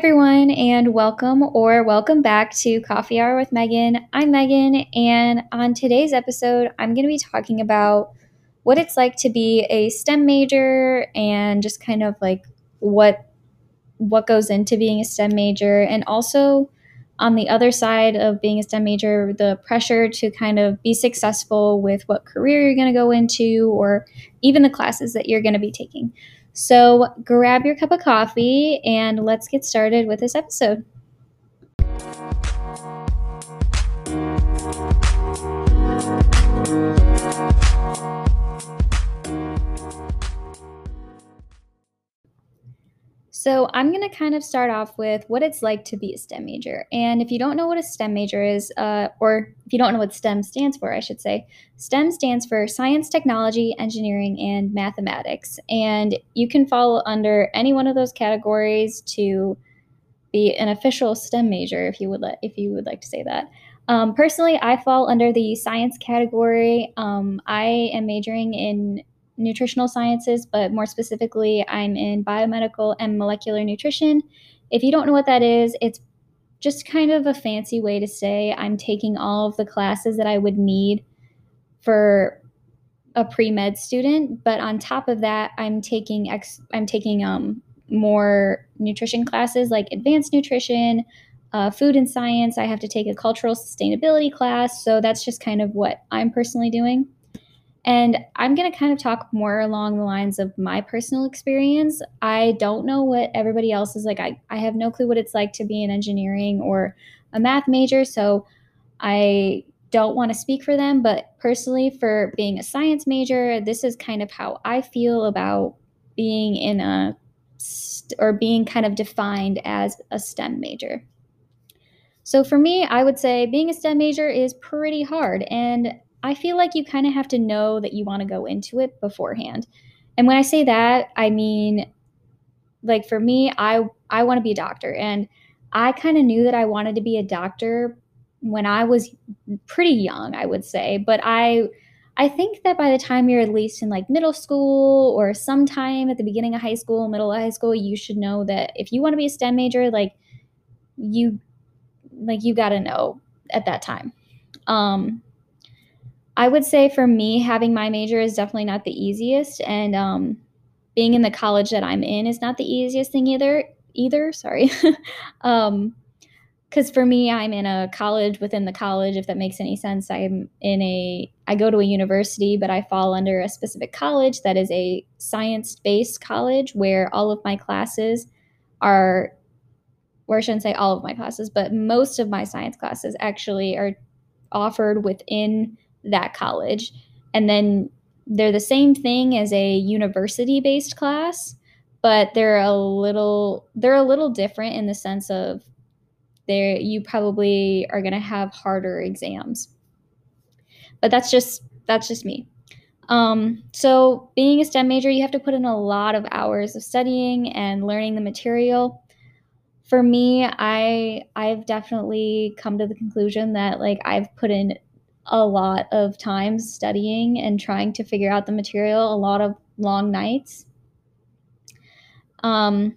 everyone, and welcome or welcome back to Coffee Hour with Megan. I'm Megan, and on today's episode, I'm going to be talking about what it's like to be a STEM major and just kind of like what what goes into being a STEM major, and also on the other side of being a STEM major, the pressure to kind of be successful with what career you're going to go into, or even the classes that you're going to be taking. So grab your cup of coffee and let's get started with this episode. So, I'm going to kind of start off with what it's like to be a STEM major. And if you don't know what a STEM major is, uh, or if you don't know what STEM stands for, I should say, STEM stands for Science, Technology, Engineering, and Mathematics. And you can fall under any one of those categories to be an official STEM major, if you would, let, if you would like to say that. Um, personally, I fall under the science category. Um, I am majoring in nutritional sciences, but more specifically, I'm in biomedical and molecular nutrition. If you don't know what that is, it's just kind of a fancy way to say I'm taking all of the classes that I would need for a pre-med student, but on top of that, I'm taking ex I'm taking um more nutrition classes like advanced nutrition, uh, food and science. I have to take a cultural sustainability class, so that's just kind of what I'm personally doing. And I'm going to kind of talk more along the lines of my personal experience. I don't know what everybody else is like. I, I have no clue what it's like to be an engineering or a math major. So I don't want to speak for them. But personally, for being a science major, this is kind of how I feel about being in a st- or being kind of defined as a STEM major. So for me, I would say being a STEM major is pretty hard. And I feel like you kind of have to know that you want to go into it beforehand. And when I say that, I mean like for me, I I want to be a doctor and I kind of knew that I wanted to be a doctor when I was pretty young, I would say, but I I think that by the time you're at least in like middle school or sometime at the beginning of high school, middle of high school, you should know that if you want to be a STEM major, like you like you got to know at that time. Um I would say for me, having my major is definitely not the easiest, and um, being in the college that I'm in is not the easiest thing either. Either, sorry. um, because for me, I'm in a college within the college. If that makes any sense, I'm in a. I go to a university, but I fall under a specific college that is a science-based college where all of my classes are or I shouldn't say all of my classes, but most of my science classes actually are offered within that college. And then they're the same thing as a university based class, but they're a little they're a little different in the sense of there you probably are going to have harder exams. But that's just that's just me. Um, so being a STEM major, you have to put in a lot of hours of studying and learning the material. For me, I I've definitely come to the conclusion that like I've put in a lot of time studying and trying to figure out the material, a lot of long nights. Um,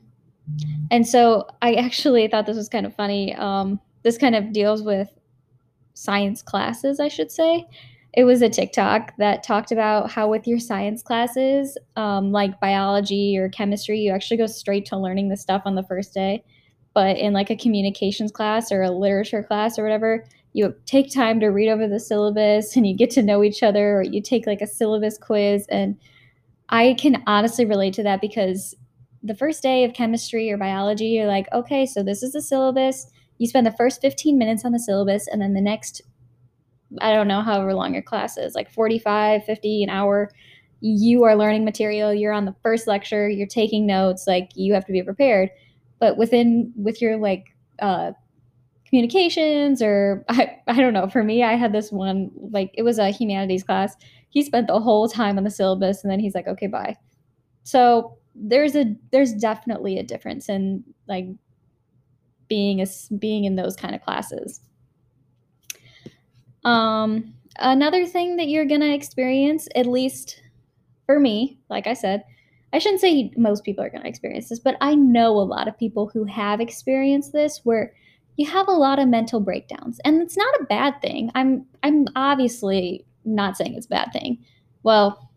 and so I actually thought this was kind of funny. Um, this kind of deals with science classes, I should say. It was a TikTok that talked about how, with your science classes, um, like biology or chemistry, you actually go straight to learning the stuff on the first day. But in like a communications class or a literature class or whatever, you take time to read over the syllabus and you get to know each other or you take like a syllabus quiz. And i can honestly relate to that because the first day of chemistry or biology you're like okay so this is the syllabus. You spend the first 15 minutes on the syllabus and then the next i don't know however long your class is like 45 50 an hour you are learning material you're on the first lecture you're taking notes like you have to be prepared. But within with your like uh, communications or I, I don't know. For me i had this one like it was a humanities class. He spent the whole time on the syllabus and then he's like okay bye. So there's a there's definitely a difference in like being a being in those kind of classes. Um another thing that you're gonna experience at least for me like i said I shouldn't say most people are to experience this, but I know a lot of people who have experienced this where you have a lot of mental breakdowns and it's not a bad thing. I'm I'm obviously not saying it's a bad thing. Well,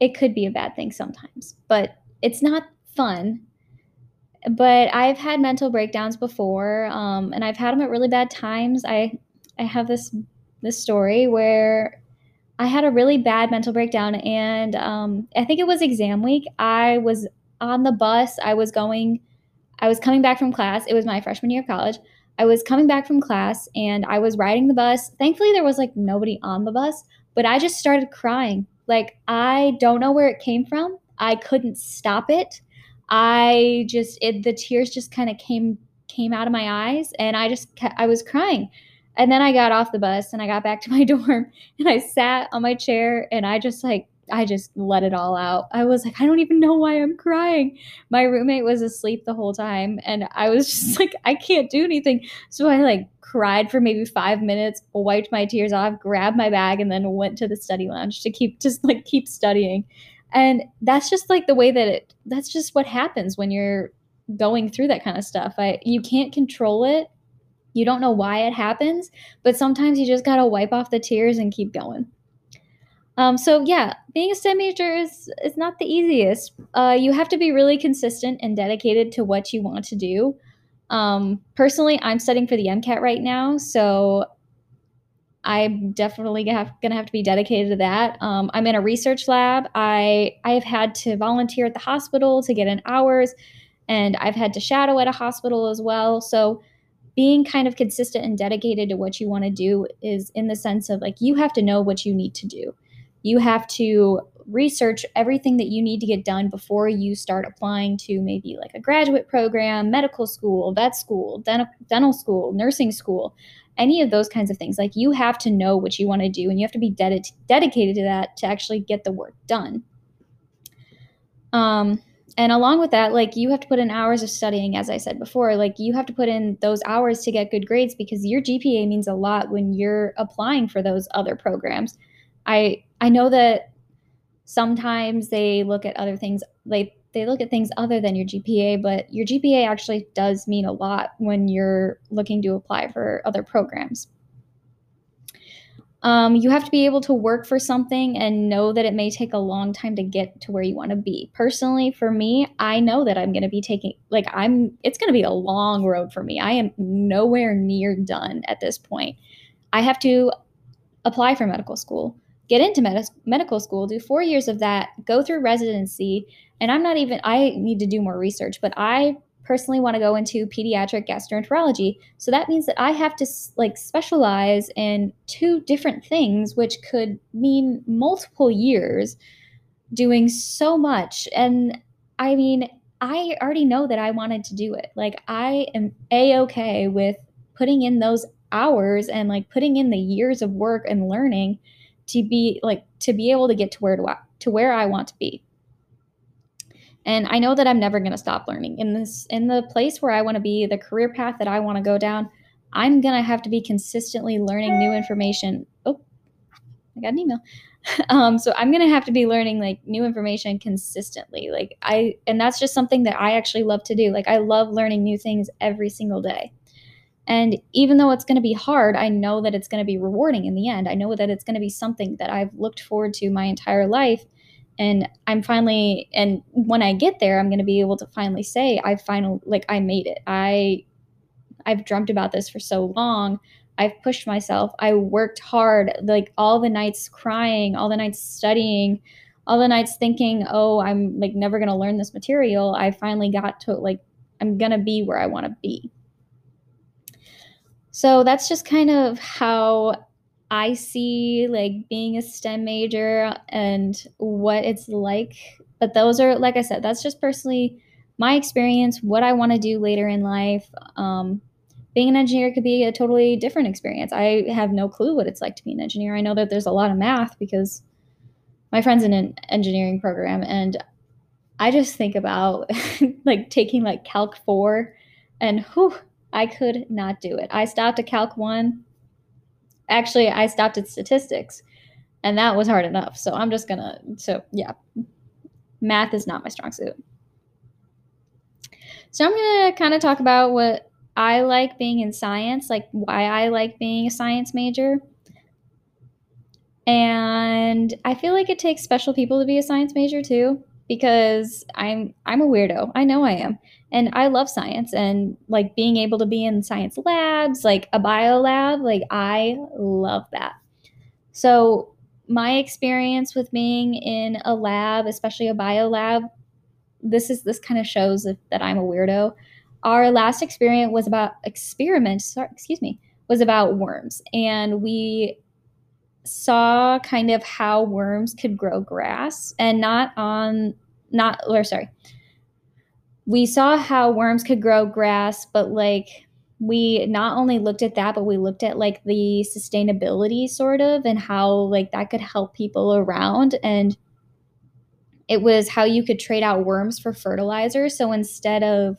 it could be a bad thing sometimes, but it's not fun. But I've had mental breakdowns before, um, and I've had them at really bad times. I I have this this story where I had a really bad mental breakdown, and um, I think it was exam week. I was on the bus. I was going. I was coming back from class. It was my freshman year of college. I was coming back from class and I was riding the bus. Thankfully, there was like nobody on the bus, but I just started crying. Like, I don't know where it came from. I couldn't stop it. I just, it, the tears just kind of came came out of my eyes and I just I was crying. And then I got off the bus and I got back to my dorm and I sat on my chair and I just like I just let it all out. I was like, I don't even know why I'm crying. My roommate was asleep the whole time and I was just like, I can't do anything. So I like cried for maybe five minutes, wiped my tears off, grabbed my bag, and then went to the study lounge to keep just like keep studying. And that's just like the way that it that's just what happens when you're going through that kind of stuff. I you can't control it. You don't know why it happens, but sometimes you just gotta wipe off the tears and keep going. Um, so yeah, being a STEM major is is not the easiest. Uh, you have to be really consistent and dedicated to what you want to do. Um, personally, I'm studying for the MCAT right now, so I'm definitely have, gonna have to be dedicated to that. Um, I'm in a research lab. I I have had to volunteer at the hospital to get in hours, and I've had to shadow at a hospital as well. So being kind of consistent and dedicated to what you want to do is in the sense of like you have to know what you need to do you have to research everything that you need to get done before you start applying to maybe like a graduate program, medical school, vet school, dental, dental school, nursing school, any of those kinds of things. Like you have to know what you want to do and you have to be ded- dedicated to that to actually get the work done. Um, and along with that, like you have to put in hours of studying, as I said before, like you have to put in those hours to get good grades because your GPA means a lot when you're applying for those other programs. I I know that sometimes they look at other things like they look at things other than your GPA, but your GPA actually does mean a lot when you're looking to apply for other programs. Um, you have to be able to work for something and know that it may take a long time to get to where you want to be. Personally, for me, I know that I'm going to be taking, like, I'm, it's going to be a long road for me. I am nowhere near done at this point. I have to apply for medical school get into med- medical school, do four years of that, go through residency. And I'm not even, I need to do more research, but I personally want to go into pediatric gastroenterology. So that means that I have to like specialize in two different things, which could mean multiple years doing so much. And I mean, I already know that I wanted to do it. Like, I am a okay with putting in those hours and like putting in the years of work and learning to be like to be able to get to where to, to where I want to be. And I know that I'm never going to stop learning in this in the place where I want to be, the career path that I want to go down. I'm going to have to be consistently learning new information. Oh, I got an email. um, so I'm going to have to be learning like new information consistently. Like I, and that's just something that I actually love to do. Like I love learning new things every single day. And even though it's going to be hard, I know that it's going to be rewarding in the end. I know that it's going to be something that I've looked forward to my entire life. And I'm finally, and when I get there, I'm going to be able to finally say, I finally, like, I made it. I, I've dreamt about this for so long. I've pushed myself. I worked hard, like all the nights crying, all the nights studying, all the nights thinking, oh, I'm like never going to learn this material. I finally got to, like, I'm going to be where I want to be. So that's just kind of how I see like being a STEM major and what it's like. But those are, like I said, that's just personally my experience, what I want to do later in life. Um, being an engineer could be a totally different experience. I have no clue what it's like to be an engineer. I know that there's a lot of math because my friend's in an engineering program and I just think about like taking like Calc 4 and whew, I could not do it. I stopped at Calc 1. Actually, I stopped at statistics, and that was hard enough. So I'm just going to, so yeah. math is not my strong suit. So I'm going to kind of talk about what I like being in science, like why I like being a science major. And I feel like it takes special people to be a science major too because I'm I'm a weirdo. I know I am. And I love science and like being able to be in science labs, like a bio lab, like I love that. So, my experience with being in a lab, especially a bio lab, this is this kind of shows that I'm a weirdo. Our last experience was about experiment, sorry, excuse me, was about worms and we saw kind of how worms could grow grass and not on not or sorry. We saw how worms could grow grass but like we not only looked at that but we looked at like the sustainability sort of and how like that could help people around. And it was how you could trade out worms for fertilizer so instead of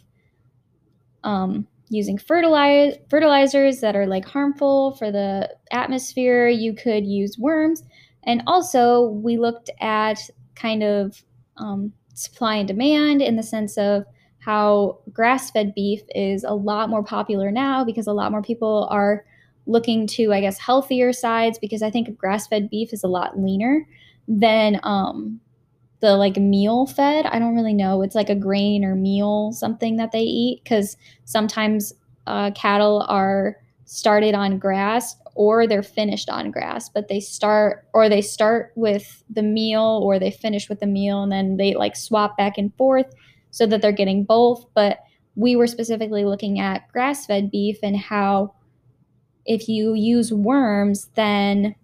um using fertilize, fertilizers that are like harmful for the atmosphere. You could use worms. And also, we looked at kind of um, supply and demand in the sense of how grass fed beef is a lot more popular now because a lot more people are looking to, I guess, healthier sides because I think grass fed beef is a lot leaner than um, the like meal fed. I don't really know. It's like a grain or meal something that they eat because sometimes uh, cattle are started on grass or they're finished on grass, but they start or they start with the meal or they finish with the meal and then they like swap back and forth so that they're getting both. But we were specifically looking at grass fed beef and how if you use worms, then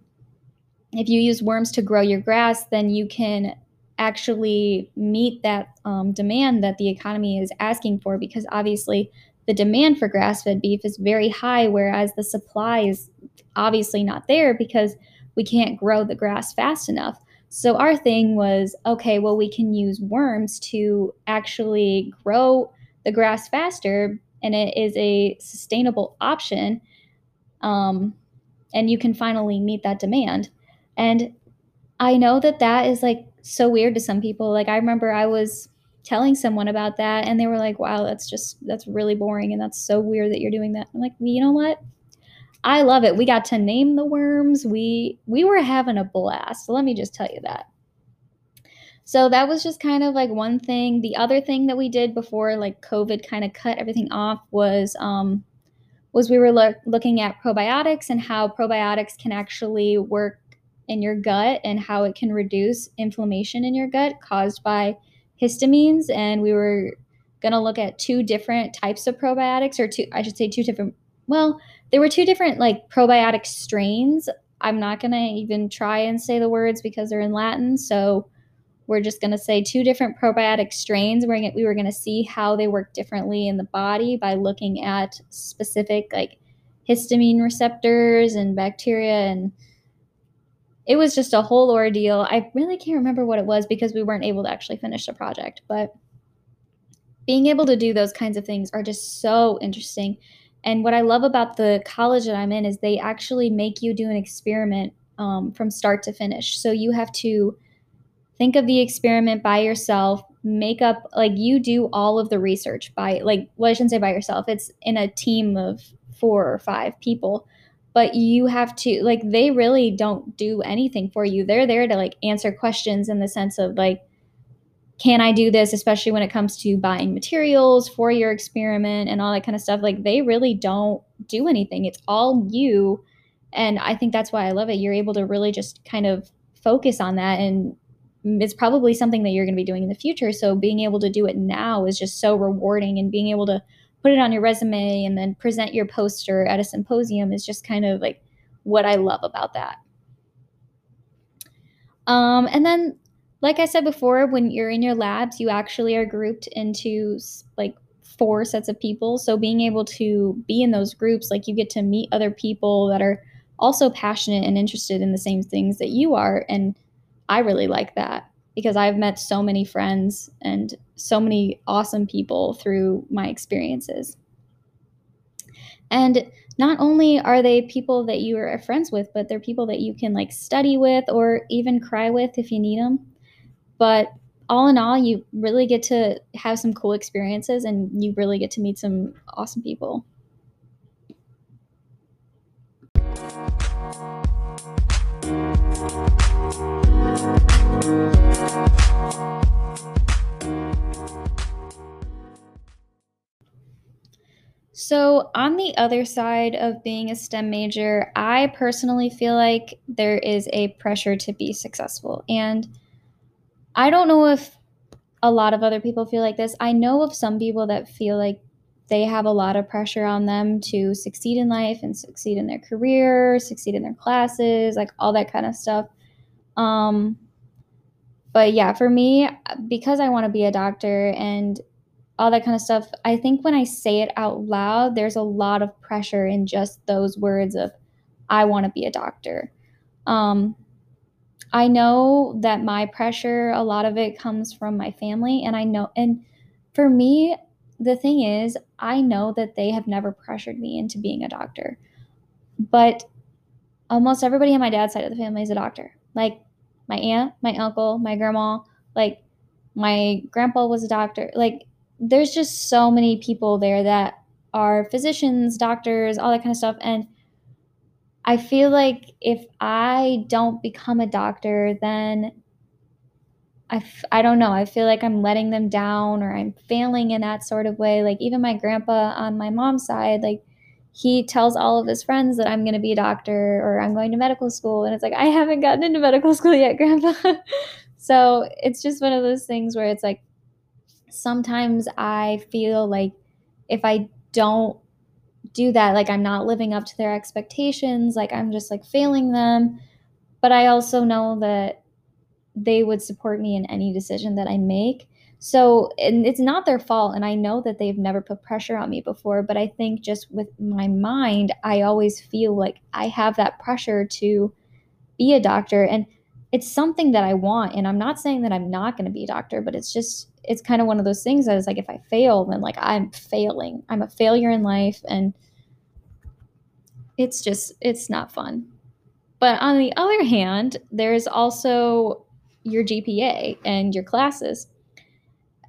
if you use worms to grow your grass, then you can actually meet that um, demand that the economy is asking for because obviously the demand for grass fed beef is very high, whereas the supply is obviously not there because we can't grow the grass fast enough. So our thing was okay, well, we can use worms to actually grow the grass faster, and it is a sustainable option. Um, and you can finally meet that demand. And I know that that is like so weird to some people. Like I remember I was telling someone about that and they were like, "Wow, that's just that's really boring and that's so weird that you're doing that." I'm like, "You know what? I love it. We got to name the worms. We we were having a blast. So let me just tell you that. So that was just kind of like one thing. The other thing that we did before like COVID kind of cut everything off was um was we were lo- looking at probiotics and how probiotics can actually work in your gut and how it can reduce inflammation in your gut caused by histamines. And we were going to look at two different types of probiotics, or two, I should say, two different, well, there were two different like probiotic strains. I'm not going to even try and say the words because they're in Latin. So we're just going to say two different probiotic strains. We're gonna, we were going to see how they work differently in the body by looking at specific like histamine receptors and bacteria and it was just a whole ordeal. I really can't remember what it was because we weren't able to actually finish the project, but being able to do those kinds of things are just so interesting. And what I love about the college that I'm in is they actually make you do an experiment um, from start to finish. So you have to think of the experiment by yourself, make up, like, you do all of the research by, like, well, I shouldn't say by yourself, it's in a team of four or five people but you have to like they really don't do anything for you. They're there to like answer questions in the sense of like can i do this especially when it comes to buying materials for your experiment and all that kind of stuff. Like they really don't do anything. It's all you. And i think that's why i love it. You're able to really just kind of focus on that. And it's probably something that you're going to be doing in the future. So being able to do it now is just so rewarding. And being able to put it on your resume and then present your poster at a symposium is just kind of like what I love about that. Um, and then, like I said before, when you're in your labs, you actually are grouped into like four sets of people. So being able to be in those groups, like you get to meet other people that are also passionate and interested in the same things that you are. And I really like that because I've met so many friends and so many awesome people through my experiences. And not only are they people that you are friends with, but they're people that you can like study with or even cry with if you need them. But all in all, you really get to have some cool experiences and you really get to meet some awesome people. So, on the other side of being a STEM major, I personally feel like there is a pressure to be successful. And I don't know if a lot of other people feel like this. I know of some people that feel like they have a lot of pressure on them to succeed in life and succeed in their career, succeed in their classes, like all that kind of stuff. Um, but yeah, for me, because I want to be a doctor and all that kind of stuff, I think when I say it out loud, there's a lot of pressure in just those words of, I want to be a doctor. Um, I know that my pressure, a lot of it comes from my family. And I know, and for me, the thing is, I know that they have never pressured me into being a doctor. But almost everybody on my dad's side of the family is a doctor. Like my aunt, my uncle, my grandma, like my grandpa was a doctor. Like there's just so many people there that are physicians, doctors, all that kind of stuff. And I feel like if I don't become a doctor, then I f- I don't know. I feel like I'm letting them down or I'm failing in that sort of way. Like, even my grandpa on my mom's side, like, he tells all of his friends that I'm going to be a doctor or I'm going to medical school. And it's like, I haven't gotten into medical school yet, grandpa. so it's just one of those things where it's like, sometimes I feel like if I don't do that, like I'm not living up to their expectations, like I'm just like failing them. But I also know that they would support me in any decision that I make. So, and it's not their fault. And I know that they've never put pressure on me before, but I think just with my mind, I always feel like I have that pressure to be a doctor. And it's something that I want. And I'm not saying that I'm not going to be a doctor, but it's just, it's kind of one of those things that is like if I fail, then like I'm failing. I'm a failure in life and it's just it's not fun. But on the other hand, there's also your GPA and your classes.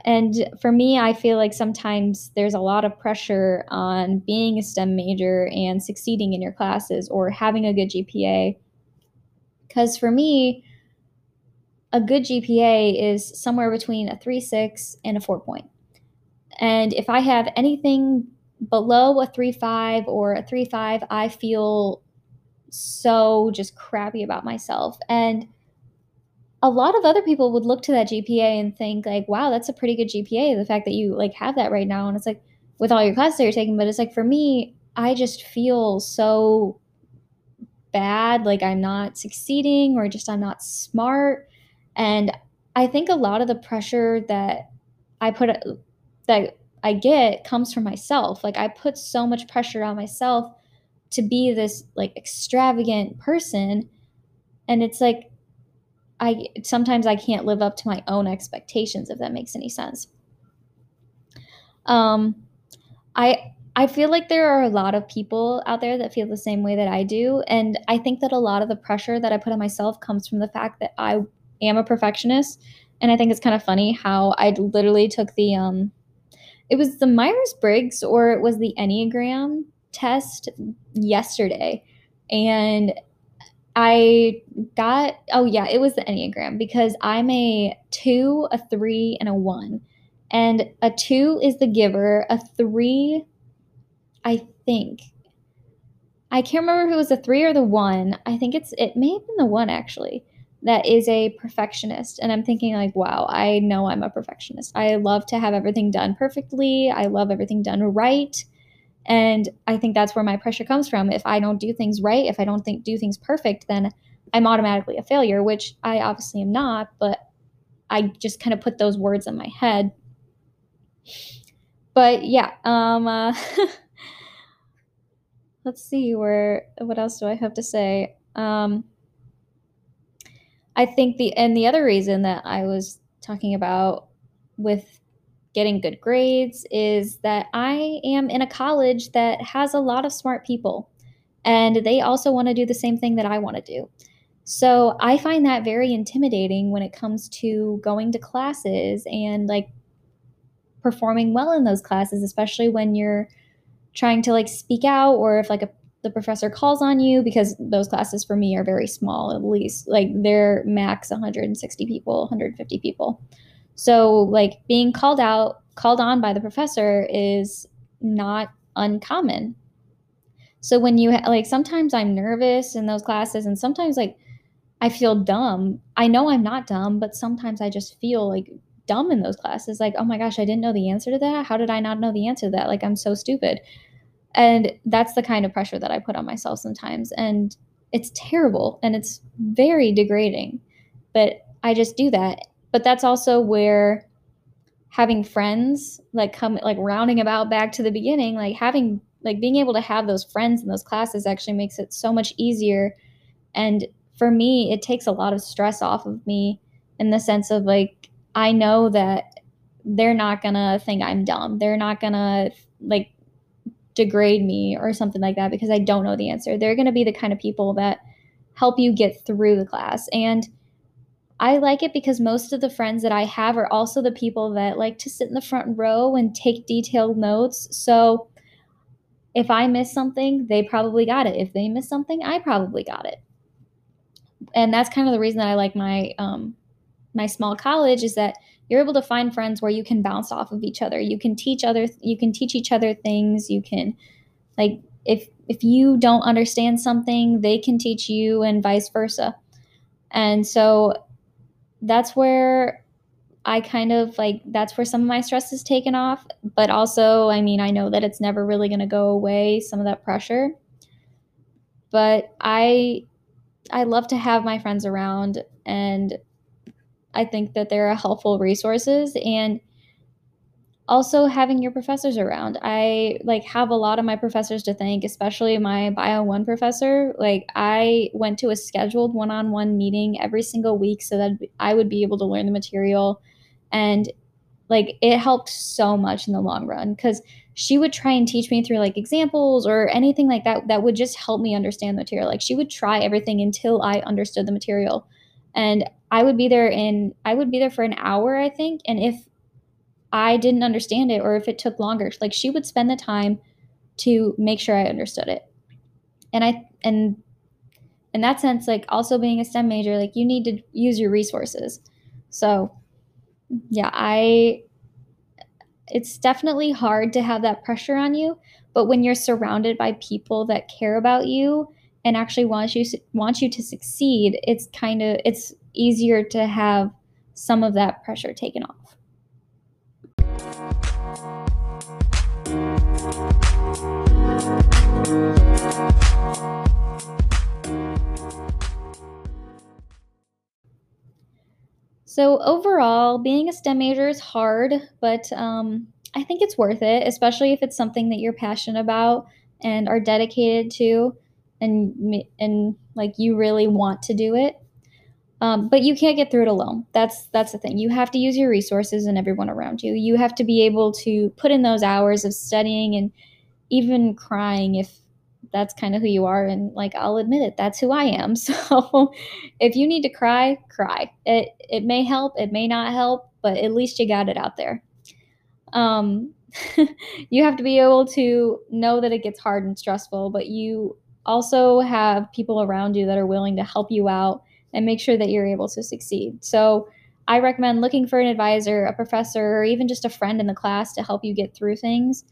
And for me, I feel like sometimes there's a lot of pressure on being a STEM major and succeeding in your classes or having a good GPA. Because for me, a good GPA is somewhere between a 3.6 and a 4 point. And if I have anything below a 3.5 or a 3.5, I feel so just crappy about myself. And a lot of other people would look to that GPA and think like, wow, that's a pretty good GPA. The fact that you like have that right now. And it's like with all your classes that you're taking, but it's like for me, I just feel so bad. Like I'm not succeeding or just I'm not smart. And I think a lot of the pressure that I put that I get comes from myself. Like I put so much pressure on myself to be this like extravagant person and it's like I sometimes I can't live up to my own expectations if that makes any sense. Um I I feel like there are a lot of people out there that feel the same way that I do and I think that a lot of the pressure that I put on myself comes from the fact that I am a perfectionist. And I think it's kind of funny how I literally took the um it was the Myers Briggs or it was the Enneagram test yesterday. And I got oh yeah, it was the Enneagram because I'm a 2, a 3 and a 1. And a 2 is the giver, a 3 I think I can't remember if it was the 3 or the 1. I think it's it may have been the 1 actually that is a perfectionist. And i'm thinking like wow i know i'm a perfectionist. I love to have everything done perfectly. I love everything done right. And i think that's where my pressure comes from. If i don't do things right if i don't think do things perfect then i'm automatically a failure which i obviously am not but i just kind of put those words in my head. But yeah um uh, let's see where what else do i have to say? Um I think the and the other reason that I was talking about with getting good grades is that I am in a college that has a lot of smart people and they also want to do the same thing that I want to do. So I find that very intimidating when it comes to going to classes and like performing well in those classes, especially when you're trying to like speak out or if like a, the professor calls on you because those classes for me are very small at least like they're max 160 people 150 people. So like being called out called on by the professor is not uncommon. So when you ha- like sometimes i'm nervous in those classes and sometimes like i feel dumb. I know i'm not dumb but sometimes i just feel like dumb in those classes like oh my gosh i didn't know the answer to that. How did i not know the answer to that? Like i'm so stupid and that's the kind of pressure that I put on myself sometimes. And it's terrible and it's very degrading. But I just do that. But that's also where having friends like come like rounding about back to the beginning, like having like being able to have those friends in those classes actually makes it so much easier. And for me, it takes a lot of stress off of me in the sense of like I know that they're not gonna think I'm dumb. They're not gonna like degrade me or something like that because I don't know the answer. They're going to be the kind of people that help you get through the class. And I like it because most of the friends that I have are also the people that like to sit in the front row and take detailed notes. So if I miss something, they probably got it. If they miss something, I probably got it. And that's kind of the reason that I like my um my small college is that you're able to find friends where you can bounce off of each other. You can teach other you can teach each other things. You can like if if you don't understand something, they can teach you and vice versa. And so that's where I kind of like that's where some of my stress is taken off, but also I mean, I know that it's never really going to go away some of that pressure. But I I love to have my friends around and I think that they're helpful resources and also having your professors around. I like have a lot of my professors to thank, especially my bio 1 professor. Like I went to a scheduled one-on-one meeting every single week so that I would be able to learn the material and like it helped so much in the long run cuz she would try and teach me through like examples or anything like that that would just help me understand the material. Like she would try everything until I understood the material. And I would be there in I would be there for an hour, I think, and if I didn't understand it or if it took longer, like she would spend the time to make sure I understood it. And I and in that sense, like also being a STEM major, like you need to use your resources. So, yeah, I it's definitely hard to have that pressure on you, but when you're surrounded by people that care about you and actually wants you wants you to succeed, it's kind of it's easier to have some of that pressure taken off. So, overall, being a STEM major is hard, but um, I think it's worth it, especially if it's something that you're passionate about and are dedicated to and and like you really want to do it. Um, but you can't get through it alone. That's that's the thing. You have to use your resources and everyone around you. You have to be able to put in those hours of studying and even crying if that's kind of who you are. And like I'll admit it, that's who I am. So if you need to cry, cry. It it may help, it may not help, but at least you got it out there. Um, you have to be able to know that it gets hard and stressful, but you also have people around you that are willing to help you out and make sure that you're able to succeed. So I recommend looking for an advisor, a professor, or even just a friend in the class to help you get through things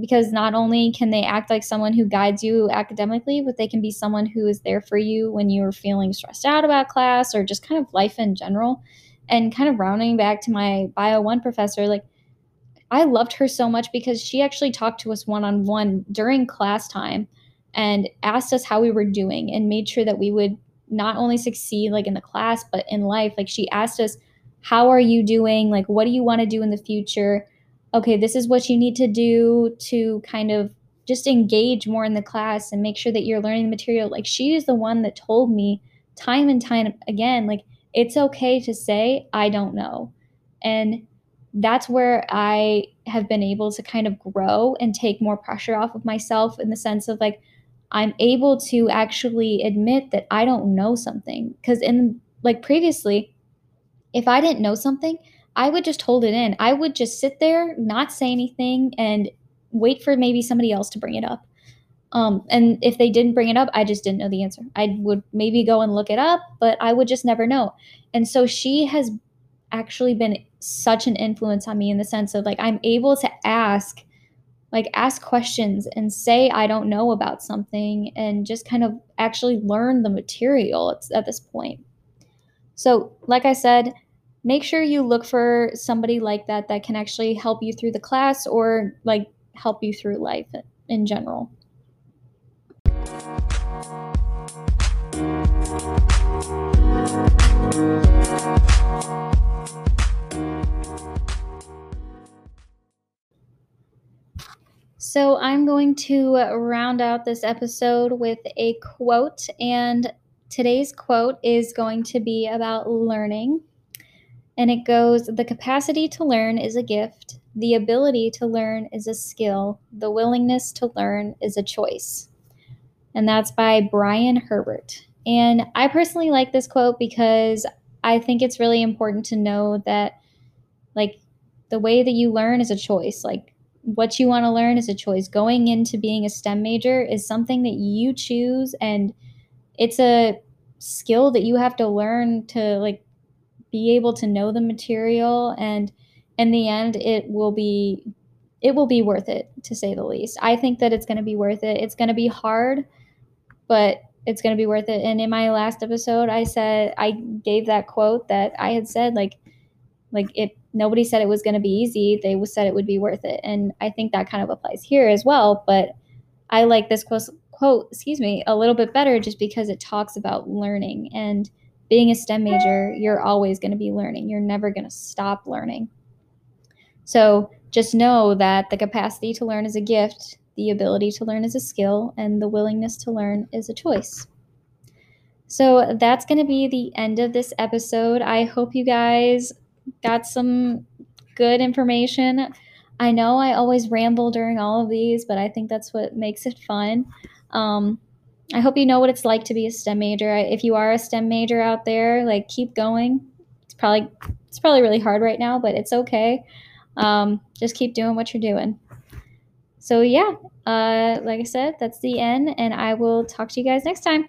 because not only can they act like someone who guides you academically, but they can be someone who is there for you when you're feeling stressed out about class or just kind of life in general. And kind of rounding back to my Bio 1 professor, like I loved her so much because she actually talked to us one on one during class time and asked us how we were doing and made sure that we would not only succeed like in the class but in life like she asked us how are you doing? Like what do you want to do in the future? Okay this is what you need to do to kind of just engage more in the class and make sure that you're learning the material. Like she is the one that told me time and time again like it's okay to say i don't know and that's where i have been able to kind of grow and take more pressure off of myself in the sense of like I'm able to actually admit that I don't know something. Because in like previously, if I didn't know something, I would just hold it in. I would just sit there, not say anything, and wait for maybe somebody else to bring it up. Um, and if they didn't bring it up, I just didn't know the answer. I would maybe go and look it up, but I would just never know. And so she has actually been such an influence on me in the sense of like I'm able to ask like ask questions and say I don't know about something and just kind of actually learn the material at, this point. So, like I said, make sure you look for somebody like that that can actually help you through the class or like help you through life in general. So, I'm going to uh, round out this episode with a quote, and today's quote is going to be about learning. And it goes The capacity to learn is a gift, the ability to learn is a skill, the willingness to learn is a choice. And that's by Brian Herbert. And I personally like this quote because I think it's really important to know that, like, the way that you learn is a choice. Like, what you want to learn is a choice. Going into being a STEM major is something that you choose and it's a skill that you have to learn to like be able to know the material and in the end it will be it will be worth it to say the least. I think that it's going to be worth it. It's going to be hard, but it's going to be worth it. And in my last episode, I said I gave that quote that I had said like like it nobody said it was going to be easy. They said it would be worth it. And I think that kind of applies here as well. But I like this quote, quote, excuse me, a little bit better just because it talks about learning. And being a STEM major, you're always going to be learning. You're never going to stop learning. So just know that the capacity to learn is a gift, the ability to learn is a skill, and the willingness to learn is a choice. So that's going to be the end of this episode. I hope you guys got some good information. I know I always ramble during all of these, but I think that's what makes it fun. Um, I hope you know what it's like to be a STEM major. If you are a STEM major out there, like keep going. It's probably it's probably really hard right now, but it's okay. Um, just keep doing what you're doing. So yeah, uh, like I said, that's the end, and I will talk to you guys next time.